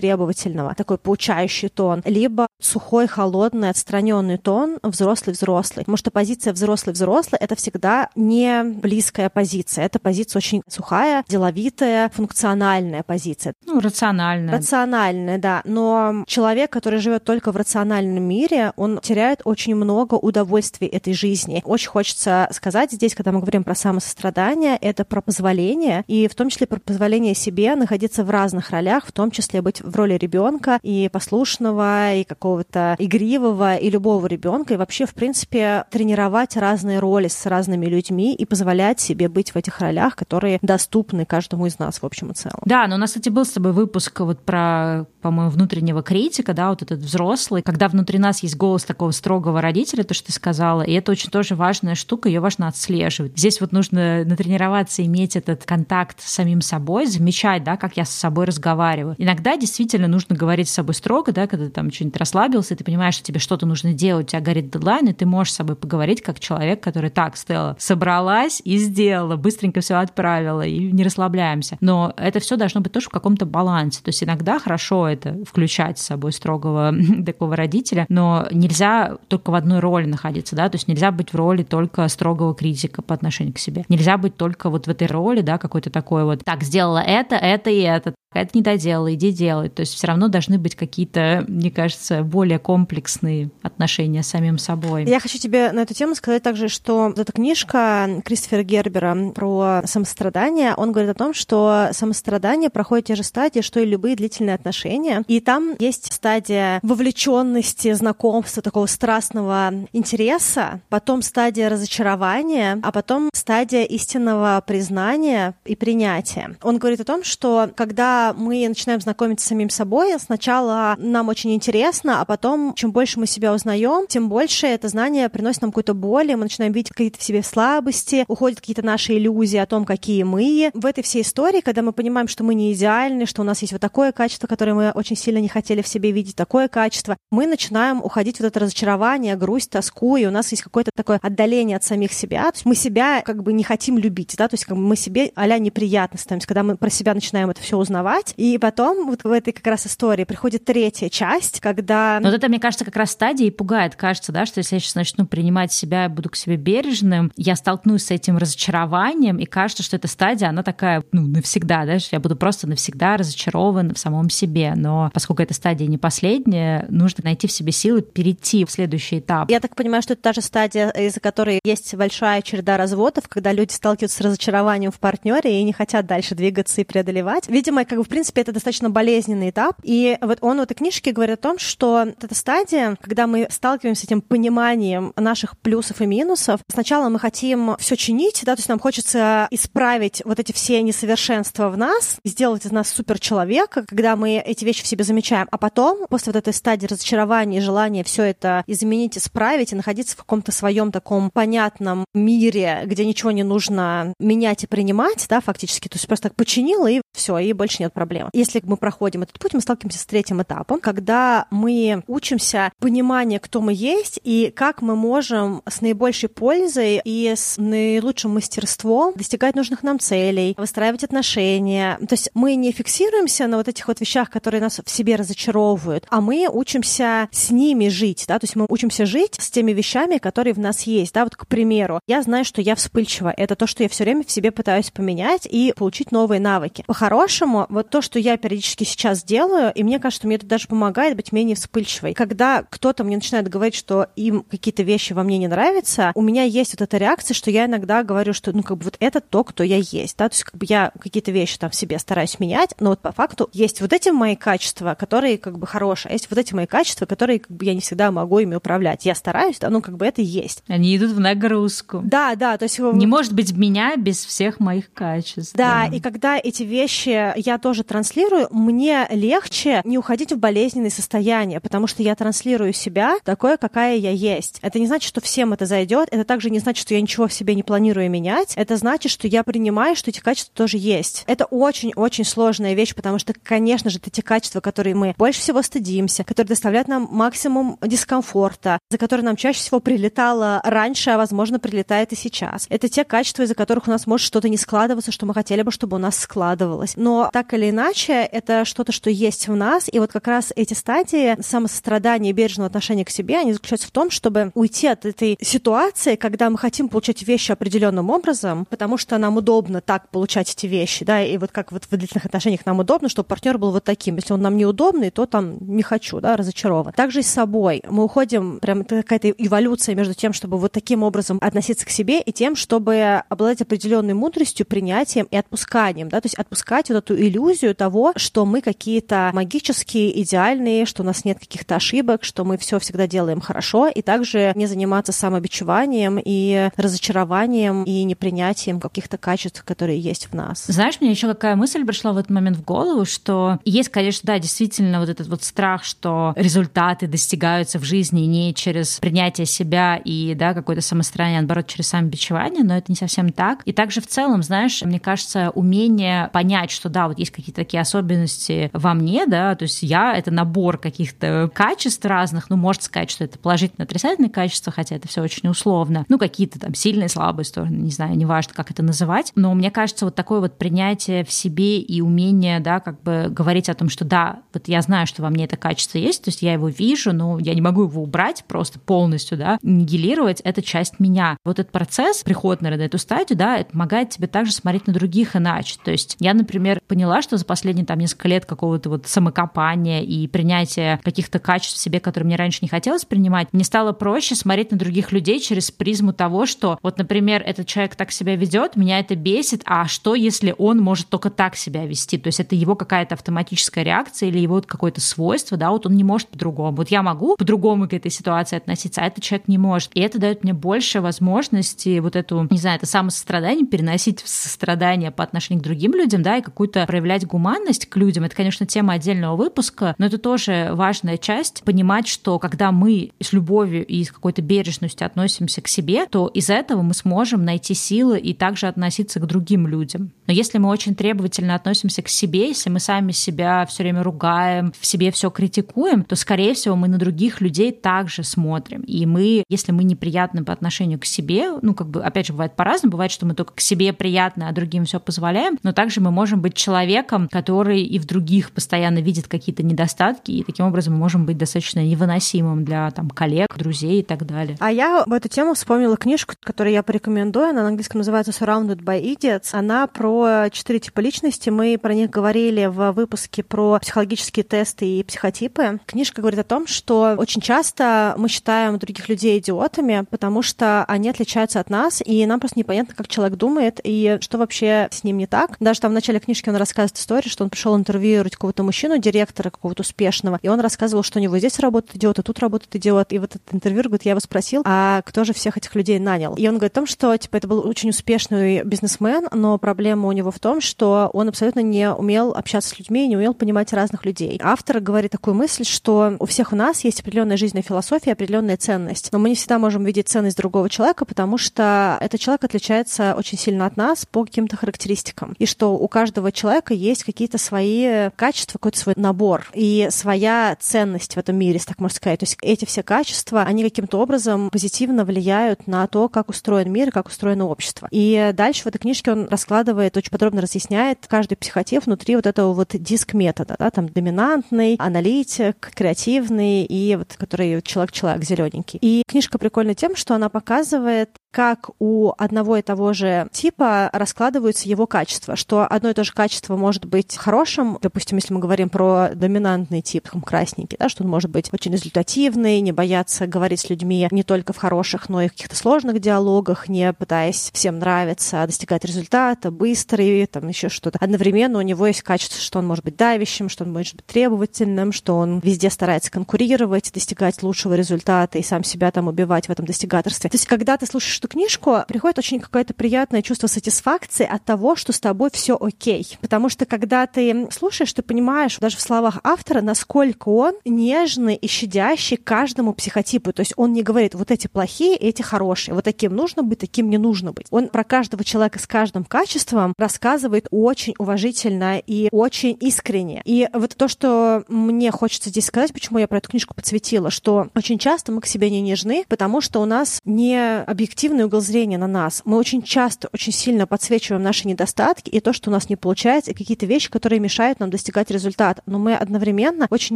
требовательного, такой поучающий тон, либо сухой, холодный, отстраненный тон взрослый-взрослый. Потому что позиция взрослый-взрослый — это всегда не близкая позиция. Это позиция очень сухая, деловитая, функциональная позиция. Ну, рациональная. Рациональная, да. Но человек, который живет только в рациональном мире, он теряет очень много удовольствий этой жизни. Очень хочется сказать здесь, когда мы говорим про самосострадание, это про позволение, и в том числе про позволение себе находиться в разных ролях, в том числе быть в роли ребенка и послушного, и какого-то игривого, и любого ребенка, и вообще, в принципе, тренировать разные роли с разными людьми и позволять себе быть в этих ролях, которые доступны каждому из нас в общем и целом. Да, но у нас, кстати, был с тобой выпуск вот про, по-моему, внутреннего критика, да, вот этот взрослый, когда внутри нас есть голос такого строгого родителя, то, что ты сказала, и это очень тоже важная штука, ее важно отслеживать. Здесь вот нужно натренироваться, иметь этот контакт с самим собой, замечать, да, как я с собой разговариваю. Иногда действительно нужно говорить с собой строго, да, когда ты там что-нибудь расслабился, ты понимаешь, что тебе что-то нужно делать, у тебя горит дедлайн, и ты можешь с собой поговорить как человек, который так, Стелла, собралась и сделала, быстренько все отправила, и не расслабляемся. Но это все должно быть тоже в каком-то балансе. То есть иногда хорошо это включать с собой строгого такого родителя, но нельзя только в одной роли находиться, да, то есть нельзя быть в роли только строгого критика по отношению к себе. Нельзя быть только вот в этой роли, да, какой-то такой вот, так, сделала это, это и это, это не доделала, иди делай. То есть все равно должны быть какие-то, мне кажется, более комплексные отношения с самим собой. Я хочу тебе на эту тему сказать также, что эта книжка Кристофера Гербера про самострадание, он говорит о том, что самострадание проходит те же стадии, что и любые длительные отношения. И там есть стадия вовлеченности, знакомства, такого страстного интереса, потом стадия разочарования, а потом стадия истинного признания и принятия. Он говорит о том, что когда мы начинаем знакомиться с самим собой, сначала нам очень интересно, а потом, чем больше мы себя узнаем, тем больше это знание приносит нам какую-то боль, и мы начинаем видеть какие-то в себе слабости, уходят какие-то наши иллюзии о том, какие мы. В этой всей истории, когда мы понимаем, что мы не идеальны, что у нас есть вот такое качество, которое мы очень сильно не хотели в себе видеть, такое качество, мы начинаем уходить в вот это разочарование, грусть, тоску, и у нас есть какое-то такое отдаление от самих себя. То есть мы себя как бы не хотим любить, да, то есть как бы мы себе а-ля неприятно становимся, когда мы про себя начинаем это все узнавать. И потом вот в этой как раз истории приходит третья часть, когда... Но вот это, мне кажется, как раз стадия и пугает. Кажется, да, что если я сейчас начну принимать себя, буду к себе бережным, я столкнусь с этим разочарованием, и кажется, что эта стадия, она такая, ну, навсегда, да, что я буду просто навсегда разочарован в самом себе. Но поскольку эта стадия не последняя, нужно найти в себе силы перейти в следующий этап. Я так понимаю, что это та же стадия, из-за которой есть большая череда разводов, когда люди сталкиваются с разочарованием в партнере и не хотят дальше двигаться и преодолевать. Видимо, как бы, в принципе, это достаточно болезненный этап. И вот он в этой книжке говорит о том, что эта стадия, когда мы сталкиваемся с этим пониманием наших плюсов и минусов, сначала мы хотим все чинить, да, то есть нам хочется исправить вот эти все несовершенства в нас, сделать из нас суперчеловека, когда мы эти вещи в себе замечаем, а потом, после вот этой стадии разочарования и желания все это изменить, исправить и находиться в каком-то своем таком понятном мире, где ничего не нужно менять и принимать, да, фактически, то есть просто так починила и все, и больше нет проблем. Если мы проходим этот путь, мы сталкиваемся с третьим этапом, когда мы учимся понимание, кто мы есть и как мы можем с наибольшей пользой и с наилучшим мастерством достигать нужных нам целей, выстраивать отношения. То есть мы не фиксируемся на вот этих вот вещах, которые нас в себе разочаровывают, а мы учимся с ними жить, да, то есть мы учимся жить с теми вещами, которые в нас есть, да, вот, к примеру, я знаю, что я вспыльчива, это то, что я все время в себе пытаюсь поменять и получить новые навыки. По-хорошему, вот то, что я периодически сейчас делаю, и мне кажется, мне это даже помогает быть менее вспыльчивой. Когда кто-то мне начинает говорить, что им какие-то вещи во мне не нравятся, у меня есть вот эта реакция, что я иногда говорю, что, ну, как бы вот это то, кто я есть, да, то есть как бы я какие-то вещи там в себе стараюсь менять, но вот по факту есть вот эти мои качества, которые как бы хорошие, а есть вот эти мои качества, которые как бы я не всегда могу ими управлять. Я стараюсь, да, ну, как бы это есть. Они идут в нагрузку. Да, да, то есть... Не может быть меня без всех моих качеств. Да, да, и когда эти вещи я тоже транслирую, мне легче не уходить в болезненные состояния, потому что я транслирую себя такое, какая я есть. Это не значит, что всем это зайдет, это также не значит, что я ничего в себе не планирую менять, это значит, что я принимаю, что эти качества тоже есть. Это очень-очень сложная вещь, потому что, конечно же, это те качества, которые мы больше всего стыдимся, которые доставляют нам максимум дискомфорта, за которые нам чаще всего прилетало раньше, а, возможно, прилетает и сейчас. Это те качества, из-за которых у нас может что-то не складываться, что мы хотели бы, чтобы у нас складывалось. Но так или иначе, это что-то, что в нас, и вот как раз эти стадии самосострадания и бережного отношения к себе, они заключаются в том, чтобы уйти от этой ситуации, когда мы хотим получать вещи определенным образом, потому что нам удобно так получать эти вещи, да, и вот как вот в длительных отношениях нам удобно, чтобы партнер был вот таким. Если он нам неудобный, то там не хочу, да, разочарован. Также и с собой. Мы уходим, прям какая-то эволюция между тем, чтобы вот таким образом относиться к себе и тем, чтобы обладать определенной мудростью, принятием и отпусканием, да, то есть отпускать вот эту иллюзию того, что мы какие-то магические, идеальные, что у нас нет каких-то ошибок, что мы все всегда делаем хорошо, и также не заниматься самобичеванием и разочарованием и непринятием каких-то качеств, которые есть в нас. Знаешь, мне еще какая мысль пришла в этот момент в голову, что есть, конечно, да, действительно вот этот вот страх, что результаты достигаются в жизни не через принятие себя и, да, какое-то самостранение, а наоборот, через самобичевание, но это не совсем так. И также в целом, знаешь, мне кажется, умение понять, что да, вот есть какие-то такие особенности мне, да, то есть я — это набор каких-то качеств разных, ну, можно сказать, что это положительно отрицательные качества, хотя это все очень условно, ну, какие-то там сильные, слабые стороны, не знаю, неважно, как это называть, но мне кажется, вот такое вот принятие в себе и умение, да, как бы говорить о том, что да, вот я знаю, что во мне это качество есть, то есть я его вижу, но я не могу его убрать просто полностью, да, нигилировать, это часть меня. Вот этот процесс, приход, наверное, на эту стадию, да, это помогает тебе также смотреть на других иначе. То есть я, например, поняла, что за последние там несколько лет какого-то вот самокопания и принятия каких-то качеств в себе, которые мне раньше не хотелось принимать, мне стало проще смотреть на других людей через призму того, что вот, например, этот человек так себя ведет, меня это бесит, а что, если он может только так себя вести? То есть это его какая-то автоматическая реакция или его какое-то свойство, да, вот он не может по-другому. Вот я могу по-другому к этой ситуации относиться, а этот человек не может. И это дает мне больше возможности вот эту, не знаю, это самосострадание переносить в сострадание по отношению к другим людям, да, и какую-то проявлять гуманность к людям. Это, конечно, тема отдельного выпуска, но это тоже важная часть, понимать, что когда мы с любовью и с какой-то бережностью относимся к себе, то из этого мы сможем найти силы и также относиться к другим людям. Но если мы очень требовательно относимся к себе, если мы сами себя все время ругаем, в себе все критикуем, то, скорее всего, мы на других людей также смотрим. И мы, если мы неприятны по отношению к себе, ну, как бы, опять же, бывает по-разному, бывает, что мы только к себе приятны, а другим все позволяем, но также мы можем быть человеком, который и в других постоянно видит какие-то недостатки, и таким образом мы можем быть достаточно невыносимым для там коллег, друзей и так далее. А я в эту тему вспомнила книжку, которую я порекомендую, она на английском называется Surrounded by Idiots, она про четыре типа личности, мы про них говорили в выпуске про психологические тесты и психотипы. Книжка говорит о том, что очень часто мы считаем других людей идиотами, потому что они отличаются от нас, и нам просто непонятно, как человек думает и что вообще с ним не так. Даже там в начале книжки он рассказывает историю, что он пришел интервьюировать какого-то мужчину, директора какого-то успешного, и он рассказывал, что у него здесь работает идиот, и тут работает идиот. И вот этот интервью, говорит, я его спросил, а кто же всех этих людей нанял? И он говорит о том, что типа это был очень успешный бизнесмен, но проблема у него в том, что он абсолютно не умел общаться с людьми, не умел понимать разных людей. Автор говорит такую мысль, что у всех у нас есть определенная жизненная философия, определенная ценность, но мы не всегда можем видеть ценность другого человека, потому что этот человек отличается очень сильно от нас по каким-то характеристикам. И что у каждого человека есть какие-то свои качества, какой-то свой набор и своя ценность в этом мире, так можно сказать. То есть эти все качества, они каким-то образом позитивно влияют на то, как устроен мир как устроено общество. И дальше в этой книжке он раскладывает, очень подробно разъясняет каждый психотип внутри вот этого вот диск-метода, да, там доминантный, аналитик, креативный и вот который человек-человек зелененький. И книжка прикольна тем, что она показывает, как у одного и того же типа раскладываются его качества, что одно и то же качество может быть хорошим, допустим, если мы говорим про доминантный тип, там, красненький, да, что он может быть очень результативный, не бояться говорить с людьми не только в хороших, но и в каких-то сложных диалогах, не пытаясь всем нравиться, а достигать результата, быстрый, там еще что-то. Одновременно у него есть качество, что он может быть давящим, что он может быть требовательным, что он везде старается конкурировать, достигать лучшего результата и сам себя там убивать в этом достигаторстве. То есть, когда ты слушаешь эту книжку, приходит очень какое-то приятное чувство сатисфакции от того, что с тобой все окей. Потому что когда ты слушаешь, ты понимаешь даже в словах автора, насколько он нежный и щадящий каждому психотипу. То есть он не говорит, вот эти плохие, эти хорошие, вот таким нужно быть, таким не нужно быть. Он про каждого человека с каждым качеством рассказывает очень уважительно и очень искренне. И вот то, что мне хочется здесь сказать, почему я про эту книжку подсветила, что очень часто мы к себе не нежны, потому что у нас не объективный угол зрения на нас. Мы очень часто, очень сильно подсвечиваем наши недостатки и то, что у нас не получается, и какие-то вещи, которые мешают нам достигать результата. Но мы одновременно очень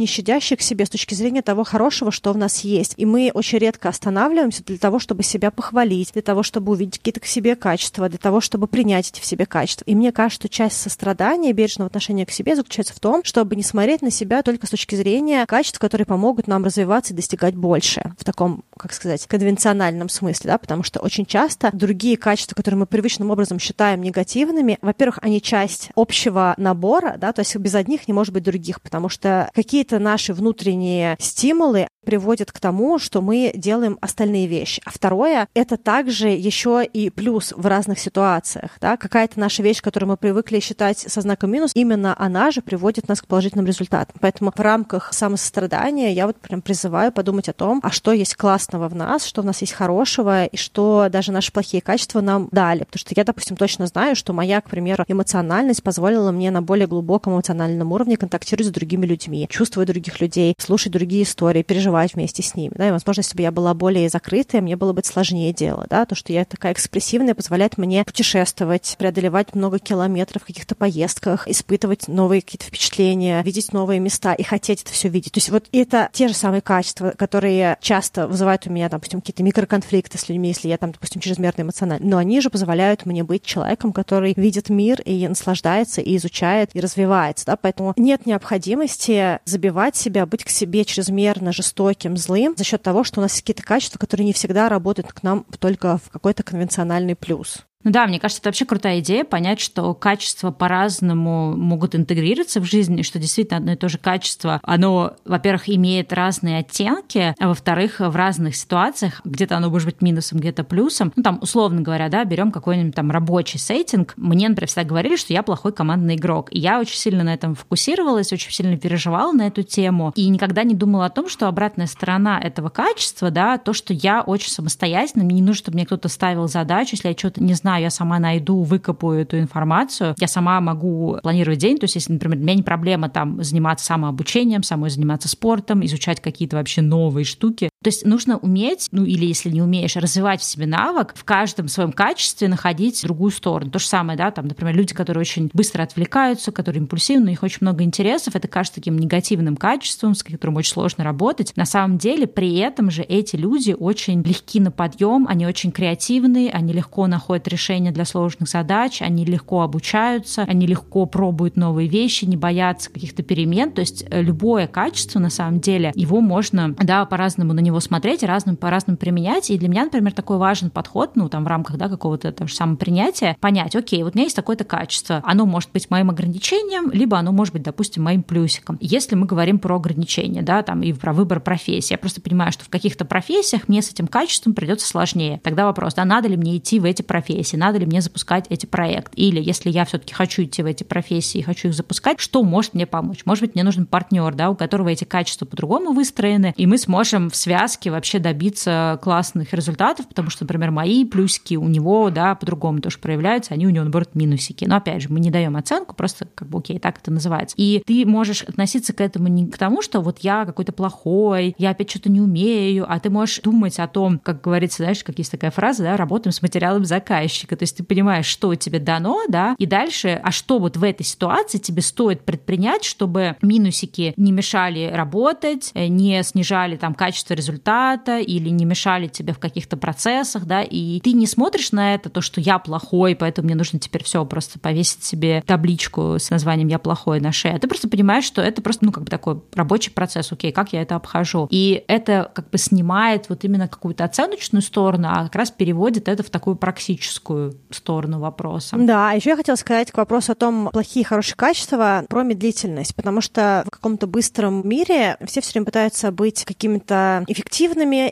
нещадящие к себе с точки зрения того хорошего, что в нас есть. И мы очень редко останавливаемся для того, чтобы себя похвалить, для того, чтобы увидеть какие-то к себе качества, для того, чтобы принять эти в себе качества. И мне кажется, что часть сострадания, бережного отношения к себе заключается в том, чтобы не смотреть на себя только с точки зрения качеств, которые помогут нам развиваться и достигать больше в таком, как сказать, конвенциональном смысле, да, потому что очень часто. Другие качества, которые мы привычным образом считаем негативными, во-первых, они часть общего набора, да, то есть без одних не может быть других, потому что какие-то наши внутренние стимулы, приводит к тому, что мы делаем остальные вещи. А второе — это также еще и плюс в разных ситуациях. Да? Какая-то наша вещь, которую мы привыкли считать со знаком минус, именно она же приводит нас к положительным результатам. Поэтому в рамках самосострадания я вот прям призываю подумать о том, а что есть классного в нас, что у нас есть хорошего, и что даже наши плохие качества нам дали. Потому что я, допустим, точно знаю, что моя, к примеру, эмоциональность позволила мне на более глубоком эмоциональном уровне контактировать с другими людьми, чувствовать других людей, слушать другие истории, переживать переживать вместе с ними. Да, и, возможно, если бы я была более закрытая, мне было бы сложнее дело. Да, то, что я такая экспрессивная, позволяет мне путешествовать, преодолевать много километров в каких-то поездках, испытывать новые какие-то впечатления, видеть новые места и хотеть это все видеть. То есть вот это те же самые качества, которые часто вызывают у меня, допустим, какие-то микроконфликты с людьми, если я там, допустим, чрезмерно эмоциональна. Но они же позволяют мне быть человеком, который видит мир и наслаждается, и изучает, и развивается. Да? Поэтому нет необходимости забивать себя, быть к себе чрезмерно жестоким жестоким, злым за счет того, что у нас есть какие-то качества, которые не всегда работают к нам только в какой-то конвенциональный плюс. Ну да, мне кажется, это вообще крутая идея понять, что качества по-разному могут интегрироваться в жизни, что действительно одно и то же качество, оно, во-первых, имеет разные оттенки, а во-вторых, в разных ситуациях, где-то оно может быть минусом, где-то плюсом. Ну там, условно говоря, да, берем какой-нибудь там рабочий сеттинг. Мне, например, всегда говорили, что я плохой командный игрок. И я очень сильно на этом фокусировалась, очень сильно переживала на эту тему и никогда не думала о том, что обратная сторона этого качества, да, то, что я очень самостоятельно, мне не нужно, чтобы мне кто-то ставил задачу, если я что-то не знаю, знаю, я сама найду, выкопаю эту информацию, я сама могу планировать день, то есть если, например, для меня не проблема там заниматься самообучением, самой заниматься спортом, изучать какие-то вообще новые штуки, то есть нужно уметь, ну или если не умеешь, развивать в себе навык, в каждом своем качестве находить другую сторону. То же самое, да, там, например, люди, которые очень быстро отвлекаются, которые импульсивны, у них очень много интересов, это кажется таким негативным качеством, с которым очень сложно работать. На самом деле, при этом же эти люди очень легки на подъем, они очень креативные, они легко находят решения для сложных задач, они легко обучаются, они легко пробуют новые вещи, не боятся каких-то перемен. То есть э, любое качество, на самом деле, его можно, да, по-разному на него смотреть, разным, по-разному применять. И для меня, например, такой важен подход, ну, там, в рамках, да, какого-то того же самопринятия, понять, окей, вот у меня есть такое-то качество, оно может быть моим ограничением, либо оно может быть, допустим, моим плюсиком. Если мы говорим про ограничения, да, там, и про выбор профессии, я просто понимаю, что в каких-то профессиях мне с этим качеством придется сложнее. Тогда вопрос, да, надо ли мне идти в эти профессии, надо ли мне запускать эти проекты. Или если я все-таки хочу идти в эти профессии и хочу их запускать, что может мне помочь? Может быть, мне нужен партнер, да, у которого эти качества по-другому выстроены, и мы сможем в связи связке вообще добиться классных результатов, потому что, например, мои плюсики у него, да, по-другому тоже проявляются, они у него, наоборот, минусики. Но, опять же, мы не даем оценку, просто как бы, окей, так это называется. И ты можешь относиться к этому не к тому, что вот я какой-то плохой, я опять что-то не умею, а ты можешь думать о том, как говорится, знаешь, как есть такая фраза, да, работаем с материалом заказчика. То есть ты понимаешь, что тебе дано, да, и дальше, а что вот в этой ситуации тебе стоит предпринять, чтобы минусики не мешали работать, э, не снижали там качество результата или не мешали тебе в каких-то процессах, да, и ты не смотришь на это, то, что я плохой, поэтому мне нужно теперь все просто повесить себе табличку с названием «я плохой» на шее. А ты просто понимаешь, что это просто, ну, как бы такой рабочий процесс, окей, как я это обхожу. И это как бы снимает вот именно какую-то оценочную сторону, а как раз переводит это в такую практическую сторону вопроса. Да, а еще я хотела сказать к вопросу о том, плохие и хорошие качества, про медлительность, потому что в каком-то быстром мире все все время пытаются быть какими-то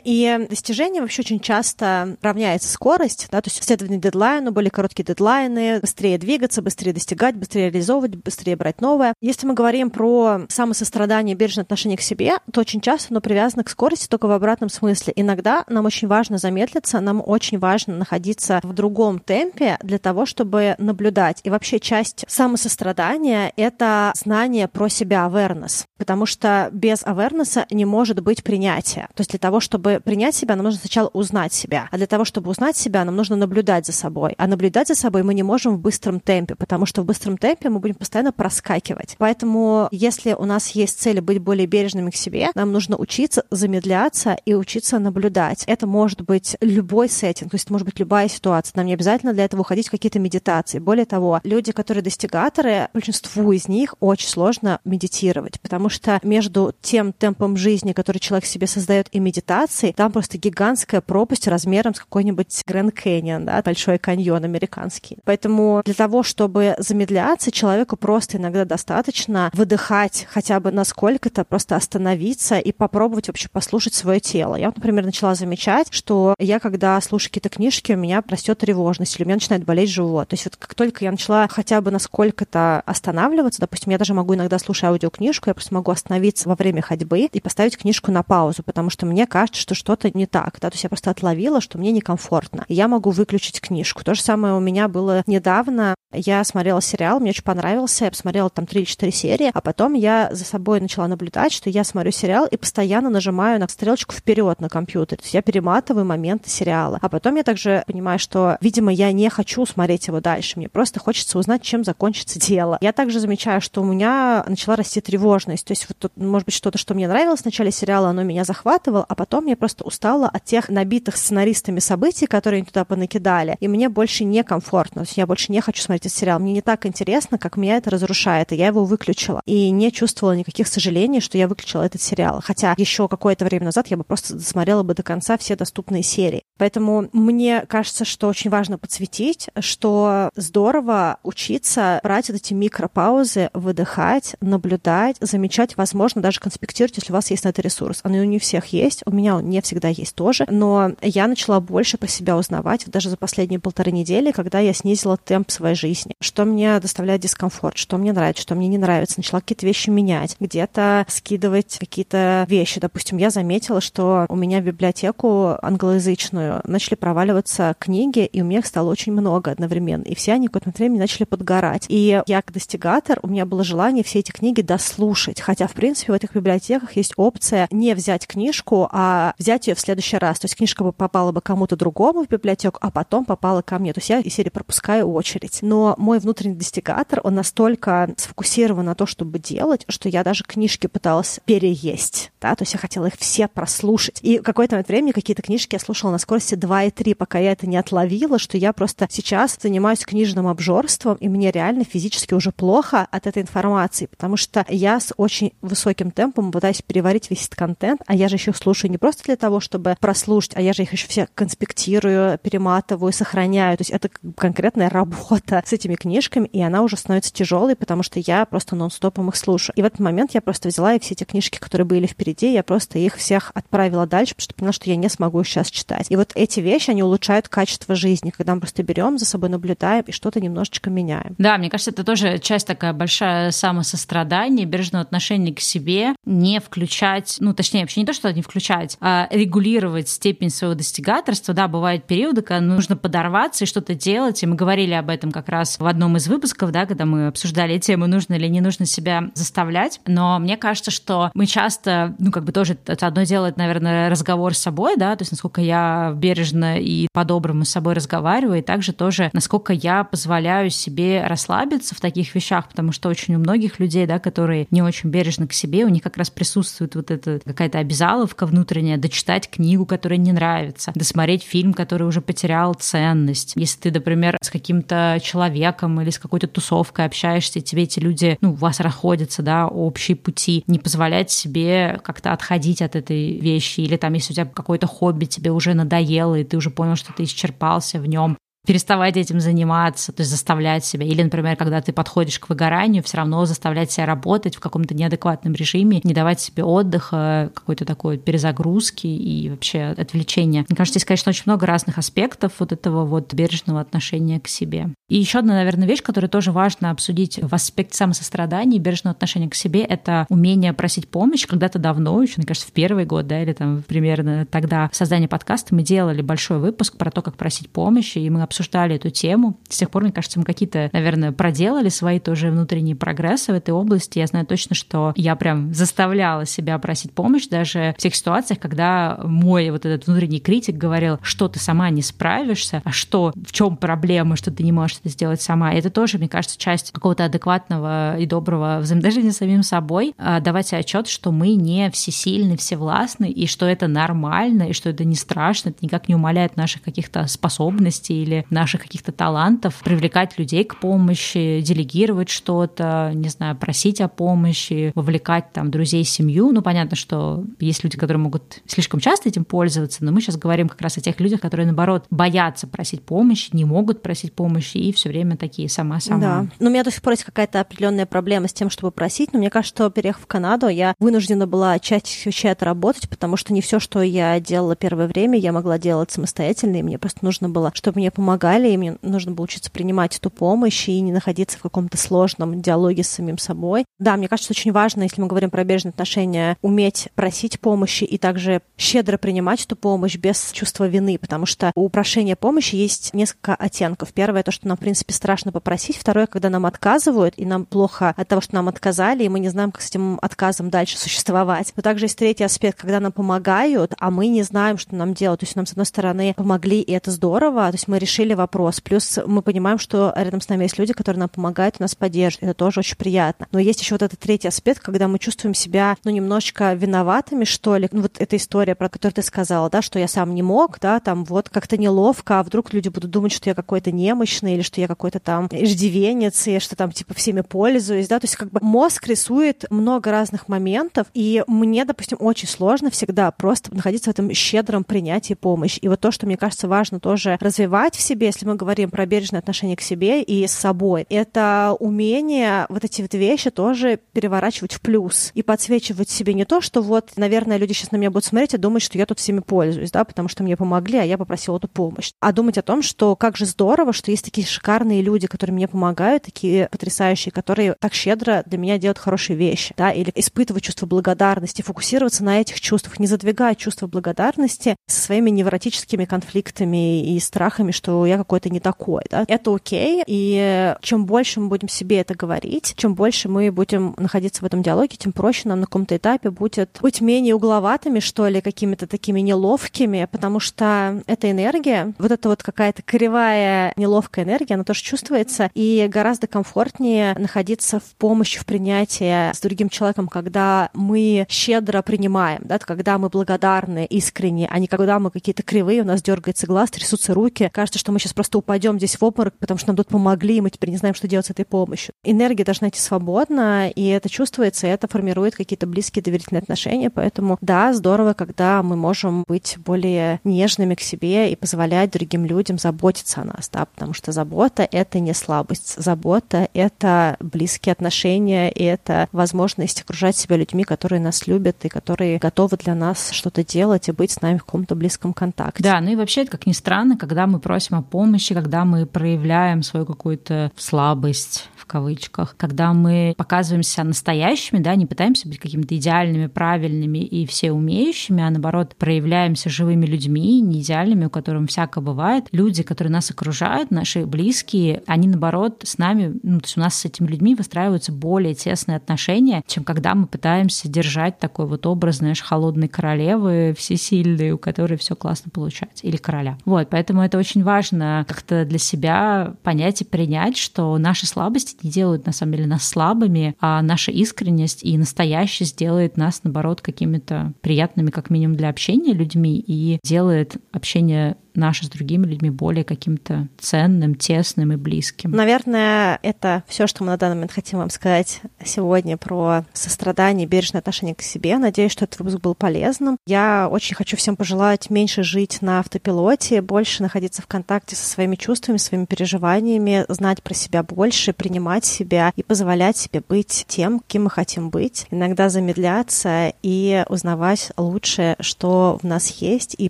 и достижение вообще очень часто равняется скорость, да, то есть следование дедлайну, более короткие дедлайны, быстрее двигаться, быстрее достигать, быстрее реализовывать, быстрее брать новое. Если мы говорим про самосострадание, бережное отношение к себе, то очень часто оно привязано к скорости только в обратном смысле. Иногда нам очень важно замедлиться, нам очень важно находиться в другом темпе для того, чтобы наблюдать. И вообще часть самосострадания — это знание про себя, awareness. Потому что без awareness не может быть принятия. То есть для того, чтобы принять себя, нам нужно сначала узнать себя. А для того, чтобы узнать себя, нам нужно наблюдать за собой. А наблюдать за собой мы не можем в быстром темпе, потому что в быстром темпе мы будем постоянно проскакивать. Поэтому, если у нас есть цель быть более бережными к себе, нам нужно учиться замедляться и учиться наблюдать. Это может быть любой сеттинг, то есть может быть любая ситуация. Нам не обязательно для этого уходить в какие-то медитации. Более того, люди, которые достигаторы, большинству из них очень сложно медитировать, потому что между тем темпом жизни, который человек себе создает, и медитацией, там просто гигантская пропасть размером с какой-нибудь Гранд Кэньон, да, большой каньон американский. Поэтому для того, чтобы замедляться, человеку просто иногда достаточно выдыхать хотя бы насколько-то, просто остановиться и попробовать вообще послушать свое тело. Я например, начала замечать, что я, когда слушаю какие-то книжки, у меня растет тревожность, или у меня начинает болеть живот. То есть вот как только я начала хотя бы насколько-то останавливаться, допустим, я даже могу иногда, слушать аудиокнижку, я просто могу остановиться во время ходьбы и поставить книжку на паузу, потому что мне кажется, что что-то не так. Да? То есть я просто отловила, что мне некомфортно. И я могу выключить книжку. То же самое у меня было недавно. Я смотрела сериал, мне очень понравился, я посмотрела там 3 или 4 серии, а потом я за собой начала наблюдать, что я смотрю сериал и постоянно нажимаю на стрелочку вперед на компьютере. То есть я перематываю моменты сериала. А потом я также понимаю, что, видимо, я не хочу смотреть его дальше. Мне просто хочется узнать, чем закончится дело. Я также замечаю, что у меня начала расти тревожность. То есть вот тут, может быть, что-то, что мне нравилось в начале сериала, оно меня захватывало, а потом я просто устала от тех набитых сценаристами событий, которые они туда понакидали. И мне больше некомфортно. То есть я больше не хочу смотреть этот сериал. Мне не так интересно, как меня это разрушает. И я его выключила. И не чувствовала никаких сожалений, что я выключила этот сериал. Хотя еще какое-то время назад я бы просто смотрела бы до конца все доступные серии. Поэтому мне кажется, что очень важно подсветить, что здорово учиться брать вот эти микропаузы, выдыхать, наблюдать, замечать, возможно, даже конспектировать, если у вас есть на это ресурс. Он и у не всех есть, у меня он не всегда есть тоже, но я начала больше про себя узнавать даже за последние полторы недели, когда я снизила темп своей жизни. Что мне доставляет дискомфорт, что мне нравится, что мне не нравится. Начала какие-то вещи менять, где-то скидывать какие-то вещи. Допустим, я заметила, что у меня в библиотеку англоязычную начали проваливаться книги, и у меня их стало очень много одновременно. И все они в какое-то время начали подгорать. И я, как достигатор, у меня было желание все эти книги дослушать. Хотя, в принципе, в этих библиотеках есть опция не взять книжку, а взять ее в следующий раз. То есть книжка бы попала бы кому-то другому в библиотеку, а потом попала ко мне. То есть я из серии пропускаю очередь. Но мой внутренний достигатор, он настолько сфокусирован на то, чтобы делать, что я даже книжки пыталась переесть. Да? То есть я хотела их все прослушать. И какое-то время какие-то книжки я слушала на скорости 2 и 3, пока я это не отловила, что я просто сейчас занимаюсь книжным обжорством, и мне реально физически уже плохо от этой информации, потому что я с очень высоким темпом пытаюсь переварить весь этот контент, а я же еще слушаю не просто для того, чтобы прослушать, а я же их еще все конспектирую, перематываю, сохраняю. То есть это конкретная работа с этими книжками, и она уже становится тяжелой, потому что я просто нон-стопом их слушаю. И в этот момент я просто взяла и все эти книжки, которые были впереди, я просто их всех отправила дальше, потому что поняла, что я не смогу их сейчас читать. И вот эти вещи, они улучшают качество жизни, когда мы просто берем, за собой наблюдаем и что-то немножечко меняем. Да, мне кажется, это тоже часть такая большая самосострадание, бережного отношения к себе, не включать, ну, точнее, вообще не то, что не включать, а регулировать степень своего достигаторства. Да, бывают периоды, когда нужно подорваться и что-то делать, и мы говорили об этом как раз в одном из выпусков, да, когда мы обсуждали тему, нужно или не нужно себя заставлять. Но мне кажется, что мы часто, ну, как бы тоже это одно дело, это, наверное, разговор с собой, да, то есть насколько я бережно и по-доброму с собой разговариваю, и также тоже, насколько я позволяю себе расслабиться в таких вещах, потому что очень у многих людей, да, которые не очень бережны к себе, у них как раз присутствует вот эта какая-то обязаловка внутренняя, дочитать книгу, которая не нравится, досмотреть фильм, который уже потерял ценность. Если ты, например, с каким-то человеком или с какой-то тусовкой общаешься, тебе эти люди, ну, у вас расходятся, да, общие пути, не позволять себе как-то отходить от этой вещи, или там, если у тебя какое-то хобби тебе уже надоело, и ты уже понял, что ты исчерпался в нем, переставать этим заниматься, то есть заставлять себя. Или, например, когда ты подходишь к выгоранию, все равно заставлять себя работать в каком-то неадекватном режиме, не давать себе отдыха, какой-то такой перезагрузки и вообще отвлечения. Мне кажется, здесь, конечно, очень много разных аспектов вот этого вот бережного отношения к себе. И еще одна, наверное, вещь, которую тоже важно обсудить в аспекте самосострадания и бережного отношения к себе, это умение просить помощь. Когда-то давно, еще, мне кажется, в первый год, да, или там примерно тогда создание подкаста мы делали большой выпуск про то, как просить помощи, и мы обсуждали обсуждали эту тему. С тех пор, мне кажется, мы какие-то, наверное, проделали свои тоже внутренние прогрессы в этой области. Я знаю точно, что я прям заставляла себя просить помощь даже в тех ситуациях, когда мой вот этот внутренний критик говорил, что ты сама не справишься, а что, в чем проблема, что ты не можешь это сделать сама. Это тоже, мне кажется, часть какого-то адекватного и доброго взаимодействия с самим собой, а, давать себе отчет, что мы не всесильны, всевластны, и что это нормально, и что это не страшно, это никак не умаляет наших каких-то способностей или наших каких-то талантов, привлекать людей к помощи, делегировать что-то, не знаю, просить о помощи, вовлекать там друзей, семью. Ну, понятно, что есть люди, которые могут слишком часто этим пользоваться, но мы сейчас говорим как раз о тех людях, которые, наоборот, боятся просить помощи, не могут просить помощи и все время такие сама-сама. Да. Но у меня до сих пор есть какая-то определенная проблема с тем, чтобы просить, но мне кажется, что переехав в Канаду, я вынуждена была вещей отработать, потому что не все, что я делала первое время, я могла делать самостоятельно, и мне просто нужно было, чтобы мне помогали помогали, и мне нужно было учиться принимать эту помощь и не находиться в каком-то сложном диалоге с самим собой. Да, мне кажется, очень важно, если мы говорим про бережные отношения, уметь просить помощи и также щедро принимать эту помощь без чувства вины, потому что у прошения помощи есть несколько оттенков. Первое, то, что нам, в принципе, страшно попросить. Второе, когда нам отказывают, и нам плохо от того, что нам отказали, и мы не знаем, как с этим отказом дальше существовать. Но также есть третий аспект, когда нам помогают, а мы не знаем, что нам делать. То есть нам, с одной стороны, помогли, и это здорово, то есть мы решили решили вопрос. Плюс мы понимаем, что рядом с нами есть люди, которые нам помогают, нас поддерживают. Это тоже очень приятно. Но есть еще вот этот третий аспект, когда мы чувствуем себя, ну, немножечко виноватыми, что ли. Ну, вот эта история, про которую ты сказала, да, что я сам не мог, да, там вот как-то неловко, а вдруг люди будут думать, что я какой-то немощный или что я какой-то там иждивенец, и что там типа всеми пользуюсь, да, то есть как бы мозг рисует много разных моментов, и мне, допустим, очень сложно всегда просто находиться в этом щедром принятии помощи. И вот то, что мне кажется важно тоже развивать в себе, если мы говорим про бережное отношение к себе и с собой, это умение вот эти вот вещи тоже переворачивать в плюс и подсвечивать себе не то, что вот, наверное, люди сейчас на меня будут смотреть и думать, что я тут всеми пользуюсь, да, потому что мне помогли, а я попросила эту помощь. А думать о том, что как же здорово, что есть такие шикарные люди, которые мне помогают, такие потрясающие, которые так щедро для меня делают хорошие вещи, да, или испытывать чувство благодарности, фокусироваться на этих чувствах, не задвигать чувство благодарности со своими невротическими конфликтами и страхами, что я какой-то не такой, да, это окей, и чем больше мы будем себе это говорить, чем больше мы будем находиться в этом диалоге, тем проще нам на каком-то этапе будет быть менее угловатыми, что ли, какими-то такими неловкими, потому что эта энергия, вот эта вот какая-то кривая неловкая энергия, она тоже чувствуется, и гораздо комфортнее находиться в помощи, в принятии с другим человеком, когда мы щедро принимаем, да, когда мы благодарны искренне, а не когда мы какие-то кривые, у нас дергается глаз, трясутся руки, кажется, что мы мы сейчас просто упадем здесь в обморок, потому что нам тут помогли, и мы теперь не знаем, что делать с этой помощью. Энергия должна идти свободно, и это чувствуется, и это формирует какие-то близкие доверительные отношения. Поэтому да, здорово, когда мы можем быть более нежными к себе и позволять другим людям заботиться о нас, да, потому что забота — это не слабость. Забота — это близкие отношения, и это возможность окружать себя людьми, которые нас любят и которые готовы для нас что-то делать и быть с нами в каком-то близком контакте. Да, ну и вообще, как ни странно, когда мы просим помощи, когда мы проявляем свою какую-то слабость, кавычках, когда мы показываемся настоящими, да, не пытаемся быть какими-то идеальными, правильными и все умеющими, а наоборот проявляемся живыми людьми, не идеальными, у которых всяко бывает. Люди, которые нас окружают, наши близкие, они наоборот с нами, ну, то есть у нас с этими людьми выстраиваются более тесные отношения, чем когда мы пытаемся держать такой вот образ, знаешь, холодной королевы, всесильной, у которой все классно получается, или короля. Вот, поэтому это очень важно как-то для себя понять и принять, что наши слабости не делают на самом деле нас слабыми, а наша искренность и настоящесть делает нас, наоборот, какими-то приятными, как минимум, для общения людьми и делает общение наше с другими людьми более каким-то ценным, тесным и близким. Наверное, это все, что мы на данный момент хотим вам сказать сегодня про сострадание, бережное отношение к себе. Надеюсь, что этот выпуск был полезным. Я очень хочу всем пожелать меньше жить на автопилоте, больше находиться в контакте со своими чувствами, своими переживаниями, знать про себя больше, принимать себя и позволять себе быть тем, кем мы хотим быть. Иногда замедляться и узнавать лучше, что в нас есть и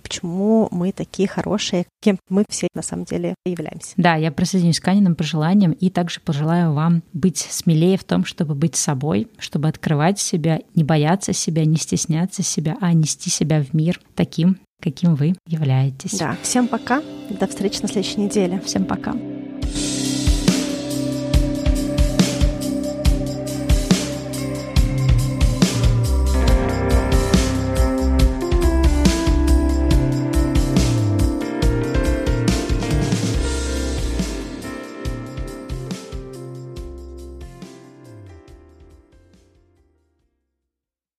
почему мы такие хорошие хорошие, кем мы все на самом деле являемся. Да, я присоединюсь к Аниным пожеланиям и также пожелаю вам быть смелее в том, чтобы быть собой, чтобы открывать себя, не бояться себя, не стесняться себя, а нести себя в мир таким, каким вы являетесь. Да, всем пока, до встречи на следующей неделе. Всем пока.